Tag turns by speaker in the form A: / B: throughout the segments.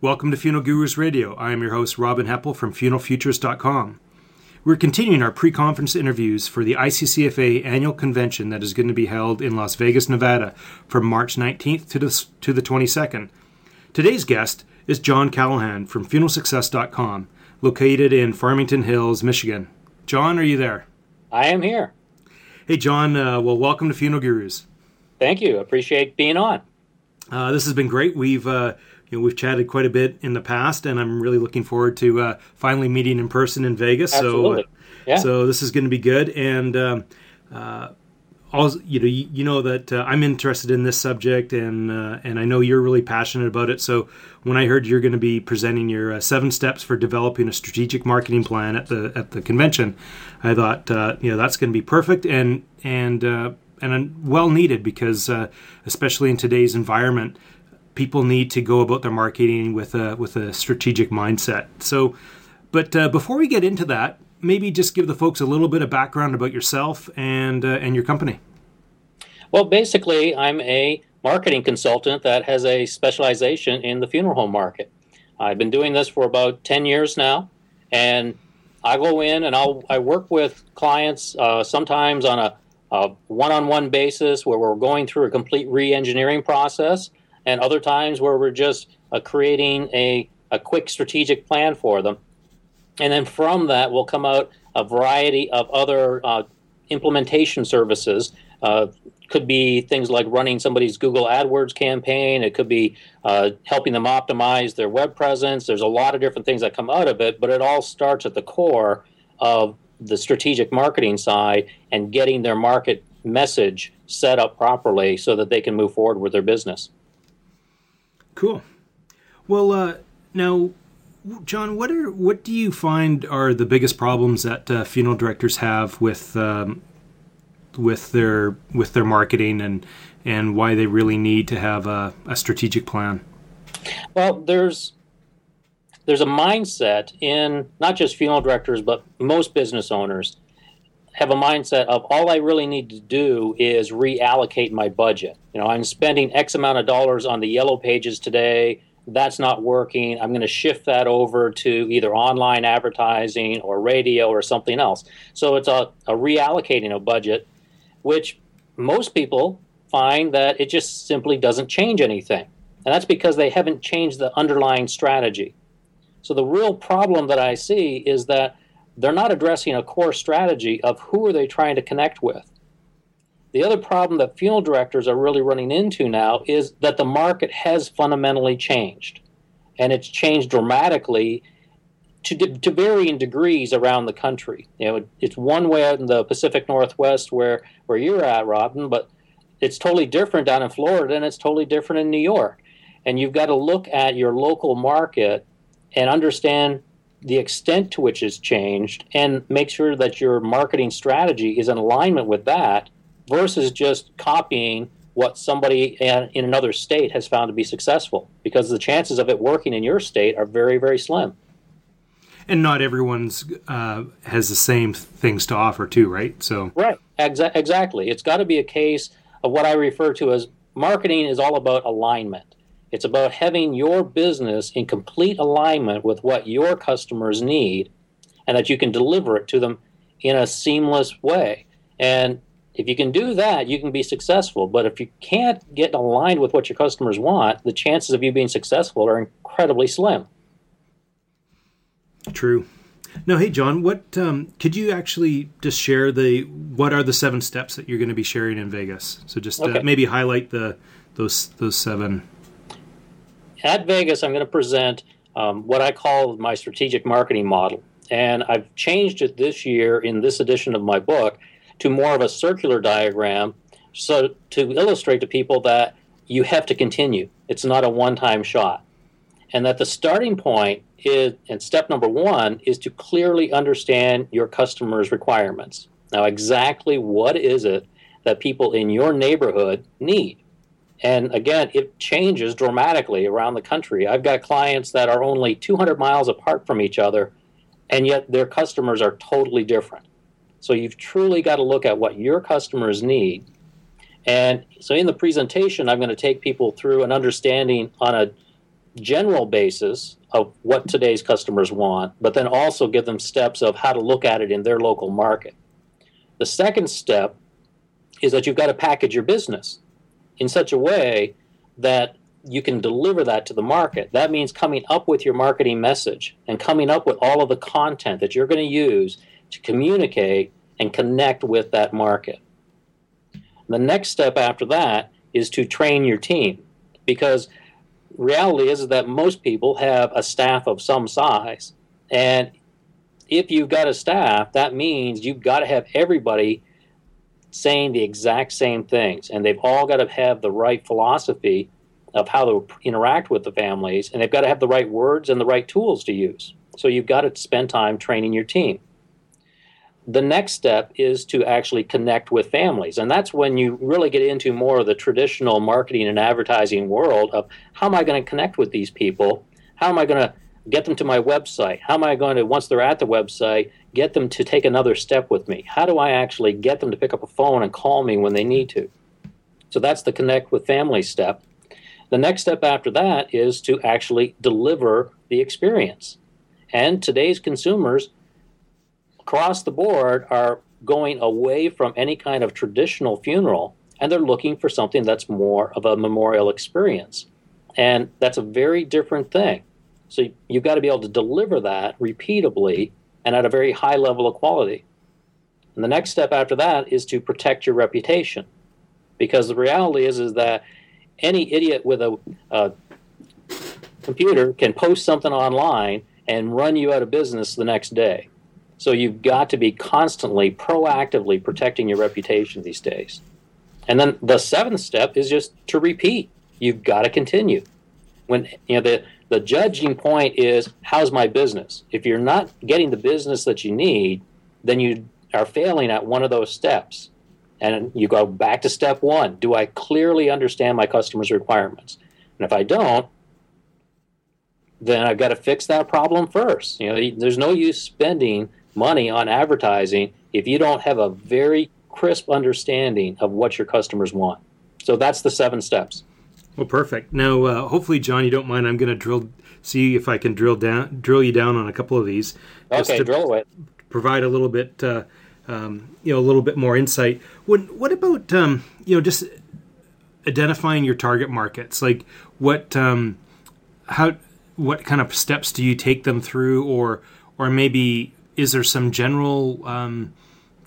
A: Welcome to Funeral Gurus Radio. I am your host, Robin Heppell from funeralfutures.com. We're continuing our pre conference interviews for the ICCFA annual convention that is going to be held in Las Vegas, Nevada from March 19th to the, to the 22nd. Today's guest is John Callaghan from funeralsuccess.com, located in Farmington Hills, Michigan. John, are you there?
B: I am here.
A: Hey, John, uh, well, welcome to Funeral Gurus.
B: Thank you. Appreciate being on.
A: Uh, this has been great. We've uh, you know, we've chatted quite a bit in the past, and I'm really looking forward to uh, finally meeting in person in Vegas.
B: Absolutely.
A: So,
B: yeah.
A: so this is going to be good. And um, uh, also, you know, you, you know that uh, I'm interested in this subject, and uh, and I know you're really passionate about it. So when I heard you're going to be presenting your uh, seven steps for developing a strategic marketing plan at the at the convention, I thought uh, you know that's going to be perfect and and and well needed because especially in today's environment people need to go about their marketing with a with a strategic mindset. So, but uh, before we get into that, maybe just give the folks a little bit of background about yourself and uh, and your company.
B: Well, basically, I'm a marketing consultant that has a specialization in the funeral home market. I've been doing this for about ten years now, and I go in and I'll I work with clients uh, sometimes on a, a one-on-one basis where we're going through a complete re-engineering process and other times where we're just uh, creating a, a quick strategic plan for them. And then from that will come out a variety of other uh, implementation services. Uh, could be things like running somebody's Google AdWords campaign. It could be uh, helping them optimize their web presence. There's a lot of different things that come out of it, but it all starts at the core of the strategic marketing side and getting their market message set up properly so that they can move forward with their business.
A: Cool. Well, uh, now, John, what are what do you find are the biggest problems that uh, funeral directors have with um, with their with their marketing and and why they really need to have a, a strategic plan?
B: Well, there's there's a mindset in not just funeral directors but most business owners have a mindset of all I really need to do is reallocate my budget. You know, I'm spending X amount of dollars on the yellow pages today. That's not working. I'm going to shift that over to either online advertising or radio or something else. So it's a, a reallocating of budget, which most people find that it just simply doesn't change anything. And that's because they haven't changed the underlying strategy. So the real problem that I see is that they're not addressing a core strategy of who are they trying to connect with. The other problem that funeral directors are really running into now is that the market has fundamentally changed. And it's changed dramatically to, to varying degrees around the country. You know, it's one way out in the Pacific Northwest where, where you're at, Robin, but it's totally different down in Florida and it's totally different in New York. And you've got to look at your local market and understand the extent to which it's changed and make sure that your marketing strategy is in alignment with that versus just copying what somebody in another state has found to be successful because the chances of it working in your state are very very slim.
A: And not everyone's uh, has the same things to offer too right? So
B: right. Exa- exactly. It's got to be a case of what i refer to as marketing is all about alignment it's about having your business in complete alignment with what your customers need and that you can deliver it to them in a seamless way. And if you can do that, you can be successful. But if you can't get aligned with what your customers want, the chances of you being successful are incredibly slim.
A: True. Now, hey John, what um, could you actually just share the what are the seven steps that you're going to be sharing in Vegas? So just uh, okay. uh, maybe highlight the those those seven
B: at Vegas, I'm going to present um, what I call my strategic marketing model. And I've changed it this year in this edition of my book to more of a circular diagram so to illustrate to people that you have to continue. It's not a one time shot. And that the starting point is, and step number one, is to clearly understand your customer's requirements. Now, exactly what is it that people in your neighborhood need? And again, it changes dramatically around the country. I've got clients that are only 200 miles apart from each other, and yet their customers are totally different. So you've truly got to look at what your customers need. And so in the presentation, I'm going to take people through an understanding on a general basis of what today's customers want, but then also give them steps of how to look at it in their local market. The second step is that you've got to package your business in such a way that you can deliver that to the market. That means coming up with your marketing message and coming up with all of the content that you're going to use to communicate and connect with that market. The next step after that is to train your team because reality is that most people have a staff of some size and if you've got a staff that means you've got to have everybody saying the exact same things and they've all got to have the right philosophy of how to interact with the families, and they've got to have the right words and the right tools to use. So you've got to spend time training your team. The next step is to actually connect with families, and that's when you really get into more of the traditional marketing and advertising world of how am I going to connect with these people? How am I going to get them to my website? How am I going to, once they're at the website, get them to take another step with me? How do I actually get them to pick up a phone and call me when they need to? So that's the connect with family step. The next step after that is to actually deliver the experience. And today's consumers across the board are going away from any kind of traditional funeral and they're looking for something that's more of a memorial experience. And that's a very different thing. So you've got to be able to deliver that repeatably and at a very high level of quality. And the next step after that is to protect your reputation. Because the reality is, is that any idiot with a, a computer can post something online and run you out of business the next day. So you've got to be constantly, proactively protecting your reputation these days. And then the seventh step is just to repeat. You've got to continue. When you know the the judging point is how's my business? If you're not getting the business that you need, then you are failing at one of those steps. And you go back to step one. Do I clearly understand my customer's requirements? And if I don't, then I've got to fix that problem first. You know, there's no use spending money on advertising if you don't have a very crisp understanding of what your customers want. So that's the seven steps.
A: Well, perfect. Now, uh, hopefully, John, you don't mind. I'm going to drill, see if I can drill down, drill you down on a couple of these.
B: Okay, drill away.
A: Provide a little bit uh, um, you know a little bit more insight. What what about um, you know just identifying your target markets? Like what um, how what kind of steps do you take them through, or or maybe is there some general um,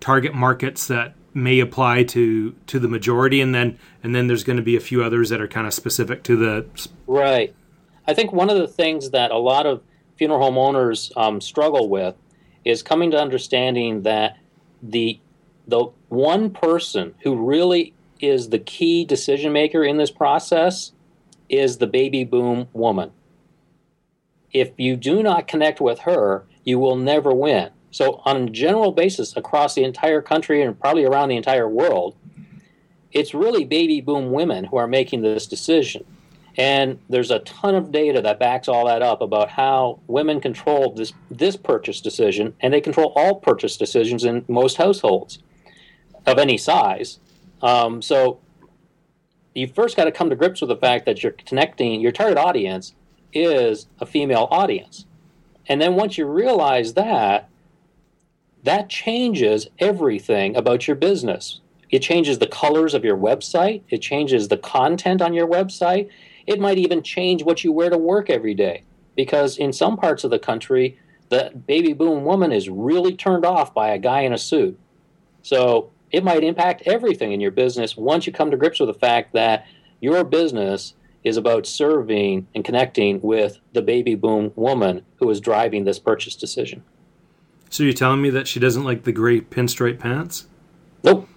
A: target markets that may apply to to the majority, and then and then there's going to be a few others that are kind of specific to the
B: right. I think one of the things that a lot of funeral home owners um, struggle with is coming to understanding that the the one person who really is the key decision maker in this process is the baby boom woman. If you do not connect with her, you will never win. So, on a general basis, across the entire country and probably around the entire world, it's really baby boom women who are making this decision. And there's a ton of data that backs all that up about how women control this this purchase decision, and they control all purchase decisions in most households of any size. Um, so you first got to come to grips with the fact that you're connecting your target audience is a female audience, and then once you realize that, that changes everything about your business. It changes the colors of your website. It changes the content on your website. It might even change what you wear to work every day because in some parts of the country, the baby boom woman is really turned off by a guy in a suit. So it might impact everything in your business once you come to grips with the fact that your business is about serving and connecting with the baby boom woman who is driving this purchase decision.
A: So you're telling me that she doesn't like the gray pinstripe pants?
B: Nope.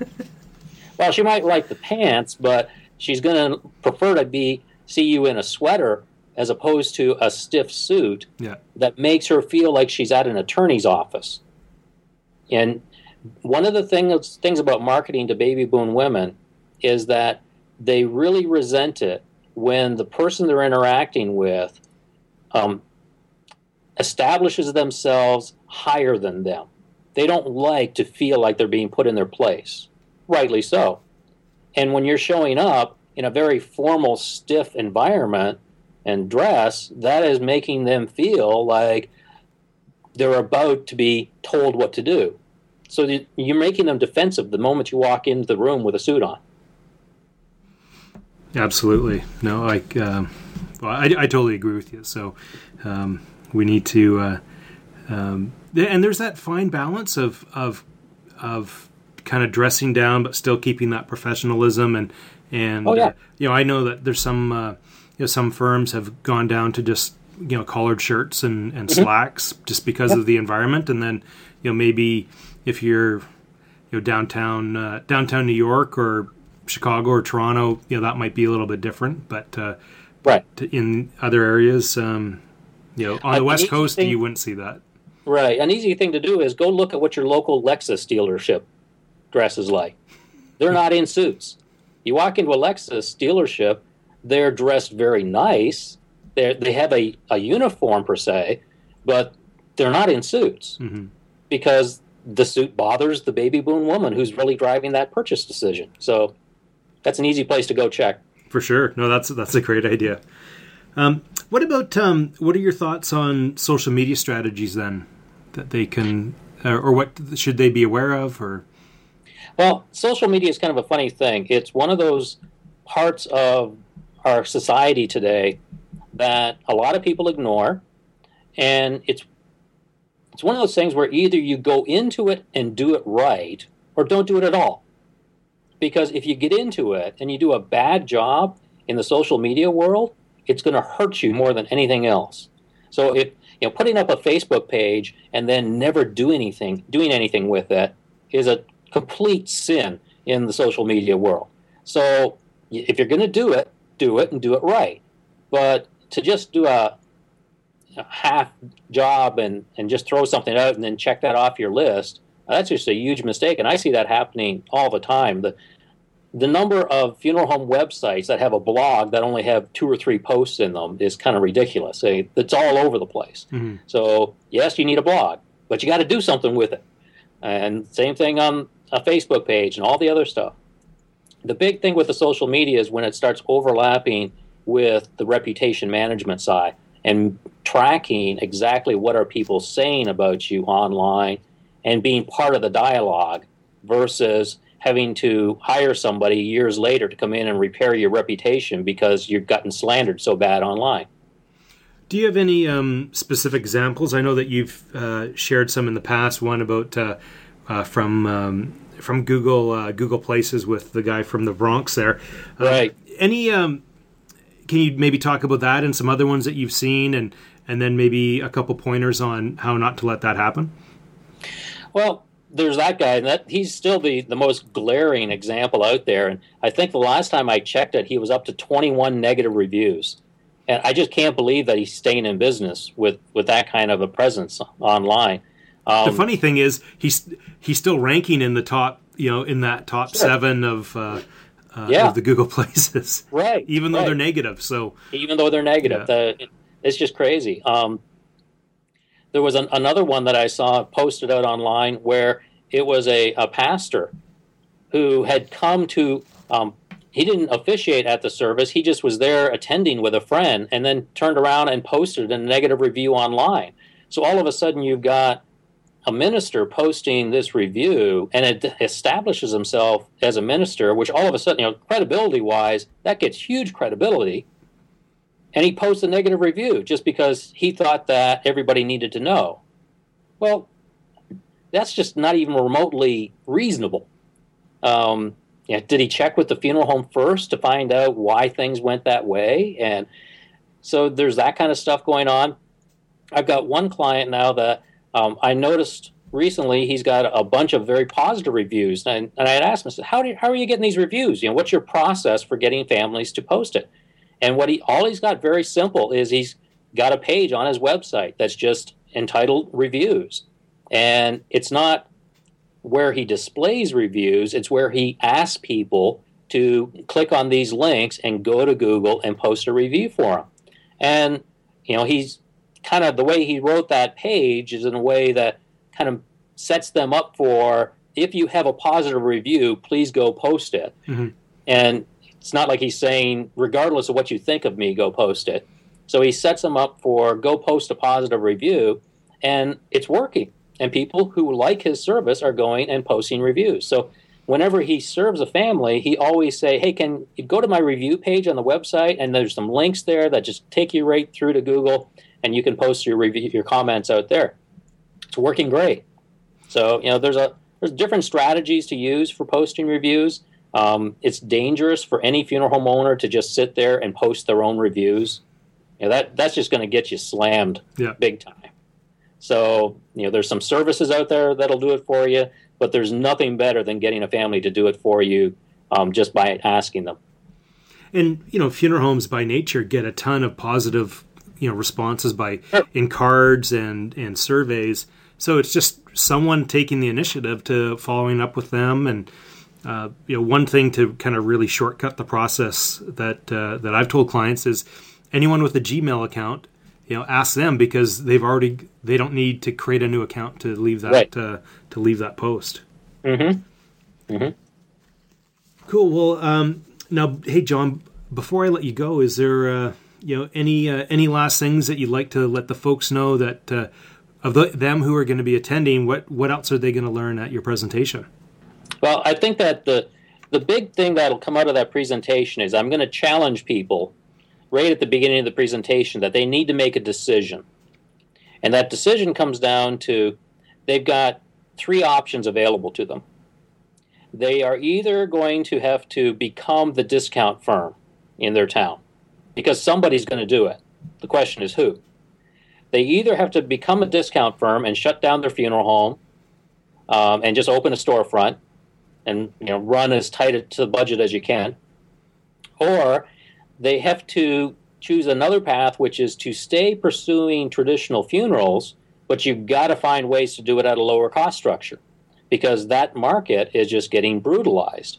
B: well, she might like the pants, but she's going to prefer to be see you in a sweater as opposed to a stiff suit
A: yeah.
B: that makes her feel like she's at an attorney's office. And one of the things things about marketing to baby boom women is that they really resent it when the person they're interacting with um, establishes themselves higher than them. They don't like to feel like they're being put in their place. Rightly so. And when you're showing up in a very formal, stiff environment, and dress, that is making them feel like they're about to be told what to do. So you're making them defensive the moment you walk into the room with a suit on.
A: Absolutely. No, like, uh, well, I, I, totally agree with you. So um, we need to, uh, um, and there's that fine balance of of of kind of dressing down, but still keeping that professionalism and and
B: oh, yeah.
A: uh, you know I know that there's some uh, you know some firms have gone down to just you know collared shirts and, and mm-hmm. slacks just because yep. of the environment, and then you know maybe if you're you know downtown uh, downtown New York or Chicago or Toronto, you know that might be a little bit different, but uh,
B: right
A: in other areas, um, you know, on the West Coast, thing, you wouldn't see that.
B: Right. An easy thing to do is go look at what your local Lexus dealership dresses like. They're not in suits. You walk into a Lexus dealership, they're dressed very nice. They they have a, a uniform per se, but they're not in suits mm-hmm. because the suit bothers the baby boom woman who's really driving that purchase decision. So that's an easy place to go check.
A: For sure. No, that's that's a great idea. Um, what about um, what are your thoughts on social media strategies then that they can, uh, or what should they be aware of, or?
B: Well, social media is kind of a funny thing. It's one of those parts of our society today that a lot of people ignore, and it's it's one of those things where either you go into it and do it right, or don't do it at all. Because if you get into it and you do a bad job in the social media world, it's going to hurt you more than anything else. So if you know putting up a Facebook page and then never do anything, doing anything with it is a complete sin in the social media world. So if you're going to do it, do it and do it right. But to just do a, half job and, and just throw something out and then check that off your list, that's just a huge mistake. And I see that happening all the time. The, the number of funeral home websites that have a blog that only have two or three posts in them is kind of ridiculous. It's all over the place. Mm-hmm. So, yes, you need a blog, but you got to do something with it. And same thing on a Facebook page and all the other stuff. The big thing with the social media is when it starts overlapping with the reputation management side and tracking exactly what are people saying about you online and being part of the dialogue versus having to hire somebody years later to come in and repair your reputation because you've gotten slandered so bad online.
A: Do you have any um, specific examples? I know that you've uh, shared some in the past. One about uh, uh, from um, from Google uh, Google Places with the guy from the Bronx there.
B: Uh, right.
A: Any? Um, can you maybe talk about that and some other ones that you've seen, and and then maybe a couple pointers on how not to let that happen?
B: Well, there's that guy, and that he's still the, the most glaring example out there. And I think the last time I checked it, he was up to 21 negative reviews. And I just can't believe that he's staying in business with, with that kind of a presence online.
A: Um, the funny thing is, he's he's still ranking in the top, you know, in that top sure. seven of uh, uh, yeah. of the Google places,
B: right?
A: Even though
B: right.
A: they're negative, so
B: even though they're negative, yeah. the, it's just crazy. Um, there was an, another one that I saw posted out online where it was a, a pastor who had come to, um, he didn't officiate at the service, he just was there attending with a friend and then turned around and posted a negative review online. So all of a sudden you've got a minister posting this review and it establishes himself as a minister, which all of a sudden, you know, credibility wise, that gets huge credibility and he posts a negative review just because he thought that everybody needed to know. Well, that's just not even remotely reasonable. Um, yeah, did he check with the funeral home first to find out why things went that way? And so there's that kind of stuff going on. I've got one client now that um, I noticed recently he's got a bunch of very positive reviews, and, and I had asked him, I said, how, do, how are you getting these reviews? You know, what's your process for getting families to post it? And what he all he's got very simple is he's got a page on his website that's just entitled reviews. And it's not where he displays reviews, it's where he asks people to click on these links and go to Google and post a review for him. And you know, he's kind of the way he wrote that page is in a way that kind of sets them up for if you have a positive review, please go post it. Mm-hmm. And it's not like he's saying, regardless of what you think of me, go post it. So he sets them up for go post a positive review, and it's working. And people who like his service are going and posting reviews. So whenever he serves a family, he always say, "Hey, can you go to my review page on the website?" And there's some links there that just take you right through to Google, and you can post your review, your comments out there. It's working great. So you know, there's a there's different strategies to use for posting reviews. Um, it's dangerous for any funeral home owner to just sit there and post their own reviews. You know, that that's just going to get you slammed
A: Yeah.
B: big time. So you know, there's some services out there that'll do it for you, but there's nothing better than getting a family to do it for you um, just by asking them.
A: And you know, funeral homes by nature get a ton of positive, you know, responses by
B: Sure.
A: in cards and and surveys. So it's just someone taking the initiative to following up with them, and uh, you know, one thing to kind of really shortcut the process that uh, that I've told clients is anyone with a Gmail account, you know, ask them because they've already they don't need to create a new account to leave that
B: Right.
A: uh, to leave that post.
B: Mm-hmm. Mm-hmm.
A: Cool. Well, um, now, hey, John, before I let you go, is there, uh, you know, any uh, any last things that you'd like to let the folks know that uh, of the, them who are going to be attending? What what else are they going to learn at your presentation?
B: Well, I think that the the big thing that'll come out of that presentation is I'm going to challenge people right at the beginning of the presentation that they need to make a decision. And that decision comes down to they've got three options available to them. They are either going to have to become the discount firm in their town because somebody's going to do it. The question is who. They either have to become a discount firm and shut down their funeral home um, and just open a storefront and you know run as tight to the budget as you can, or they have to choose another path, which is to stay pursuing traditional funerals, but you've got to find ways to do it at a lower cost structure because that market is just getting brutalized.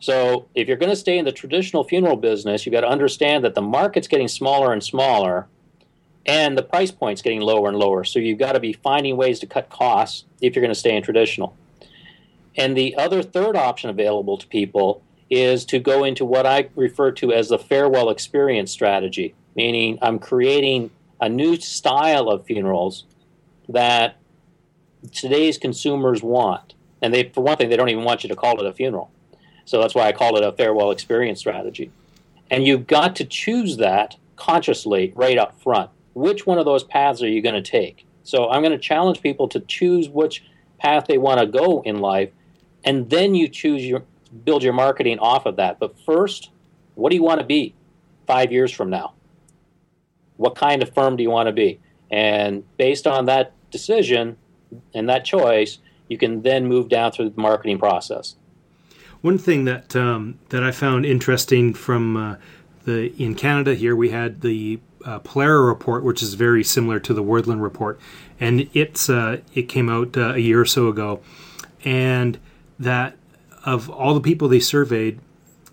B: So if you're going to stay in the traditional funeral business, you've got to understand that the market's getting smaller and smaller and the price point's getting lower and lower. So you've got to be finding ways to cut costs if you're going to stay in traditional. And the other third option available to people is to go into what I refer to as the farewell experience strategy, meaning I'm creating a new style of funerals that today's consumers want. And they, for one thing, they don't even want you to call it a funeral. So that's why I call it a farewell experience strategy. And you've got to choose that consciously right up front. Which one of those paths are you going to take? So I'm going to challenge people to choose which path they want to go in life, and then you choose your build your marketing off of that. But first, what do you want to be five years from now? What kind of firm do you want to be? And based on that decision and that choice, you can then move down through the marketing process.
A: One thing that um, that I found interesting from uh, the in Canada here, we had the uh, Pollara report, which is very similar to the Wirthlin report, and it's uh, it came out uh, a year or so ago, and that of all the people they surveyed,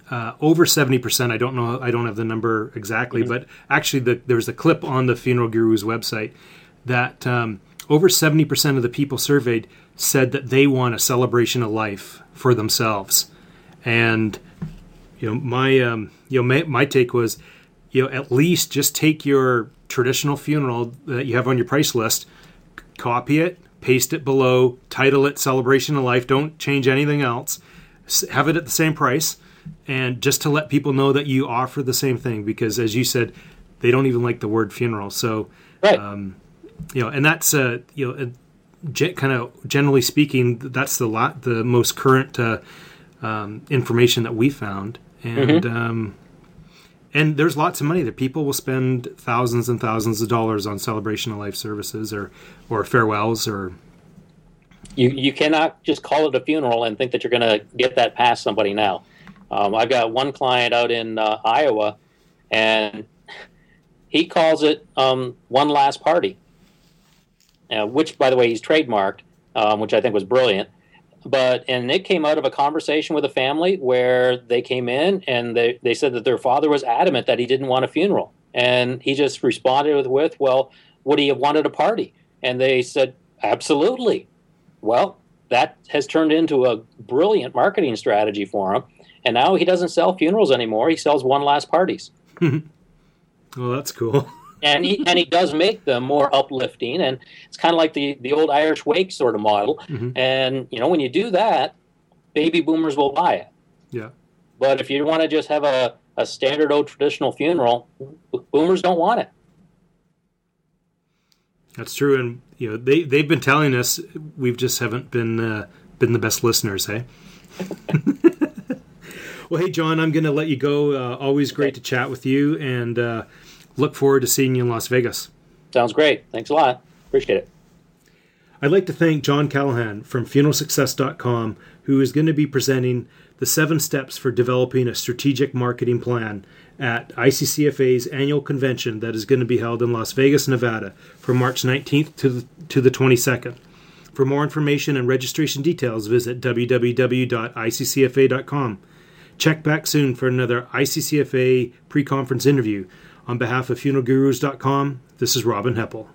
A: uh, over seventy percent. I don't know. I don't have the number exactly, but actually, the, there was a clip on the Funeral Guru's website that um, over seventy percent of the people surveyed said that they want a celebration of life for themselves, and you know my um, you know my, my take was you know at least just take your traditional funeral that you have on your price list, copy it, paste it below, title it "Celebration of Life." Don't change anything else. Have it at the same price, and just to let people know that you offer the same thing because, as you said, they don't even like the word funeral. So
B: Right.
A: um, you know, and that's uh, you know, ge- kind of generally speaking, that's the lot the most current uh, um, information that we found, and um, and there's lots of money that people will spend thousands and thousands of dollars on celebration of life services or or farewells or
B: you you cannot just call it a funeral and think that you're going to get that past somebody now. Um, I've got one client out in uh, Iowa, and he calls it um, one last party, uh, which, by the way, he's trademarked, um, which I think was brilliant. But and it came out of a conversation with a family where they came in and they, they said that their father was adamant that he didn't want a funeral, and he just responded with, with "Well, would he have wanted a party?" And they said, "Absolutely." Well, that has turned into a brilliant marketing strategy for him. And now he doesn't sell funerals anymore. He sells one last parties.
A: well, that's cool.
B: And he and he does make them more uplifting, and it's kind of like the the old Irish wake sort of model.
A: Mm-hmm.
B: And you know, when you do that, baby boomers will buy it.
A: Yeah.
B: But if you want to just have a, a standard old traditional funeral, boomers don't want it.
A: That's true, and you know they they've been telling us we've just haven't been uh, been the best listeners, hey. well, hey John, I'm going to let you go. Uh, always great to chat with you, and uh, look forward to seeing you in Las Vegas.
B: Sounds great. Thanks a lot. Appreciate it.
A: I'd like to thank John Callaghan from funeralsuccess.com, who is going to be presenting the seven steps for developing a strategic marketing plan at ICCFA's annual convention that is going to be held in Las Vegas, Nevada from March 19th to the, to the 22nd. For more information and registration details, visit www.iccfa.com. Check back soon for another ICCFA pre conference interview. On behalf of funeralgurus.com, this is Robin Heppell.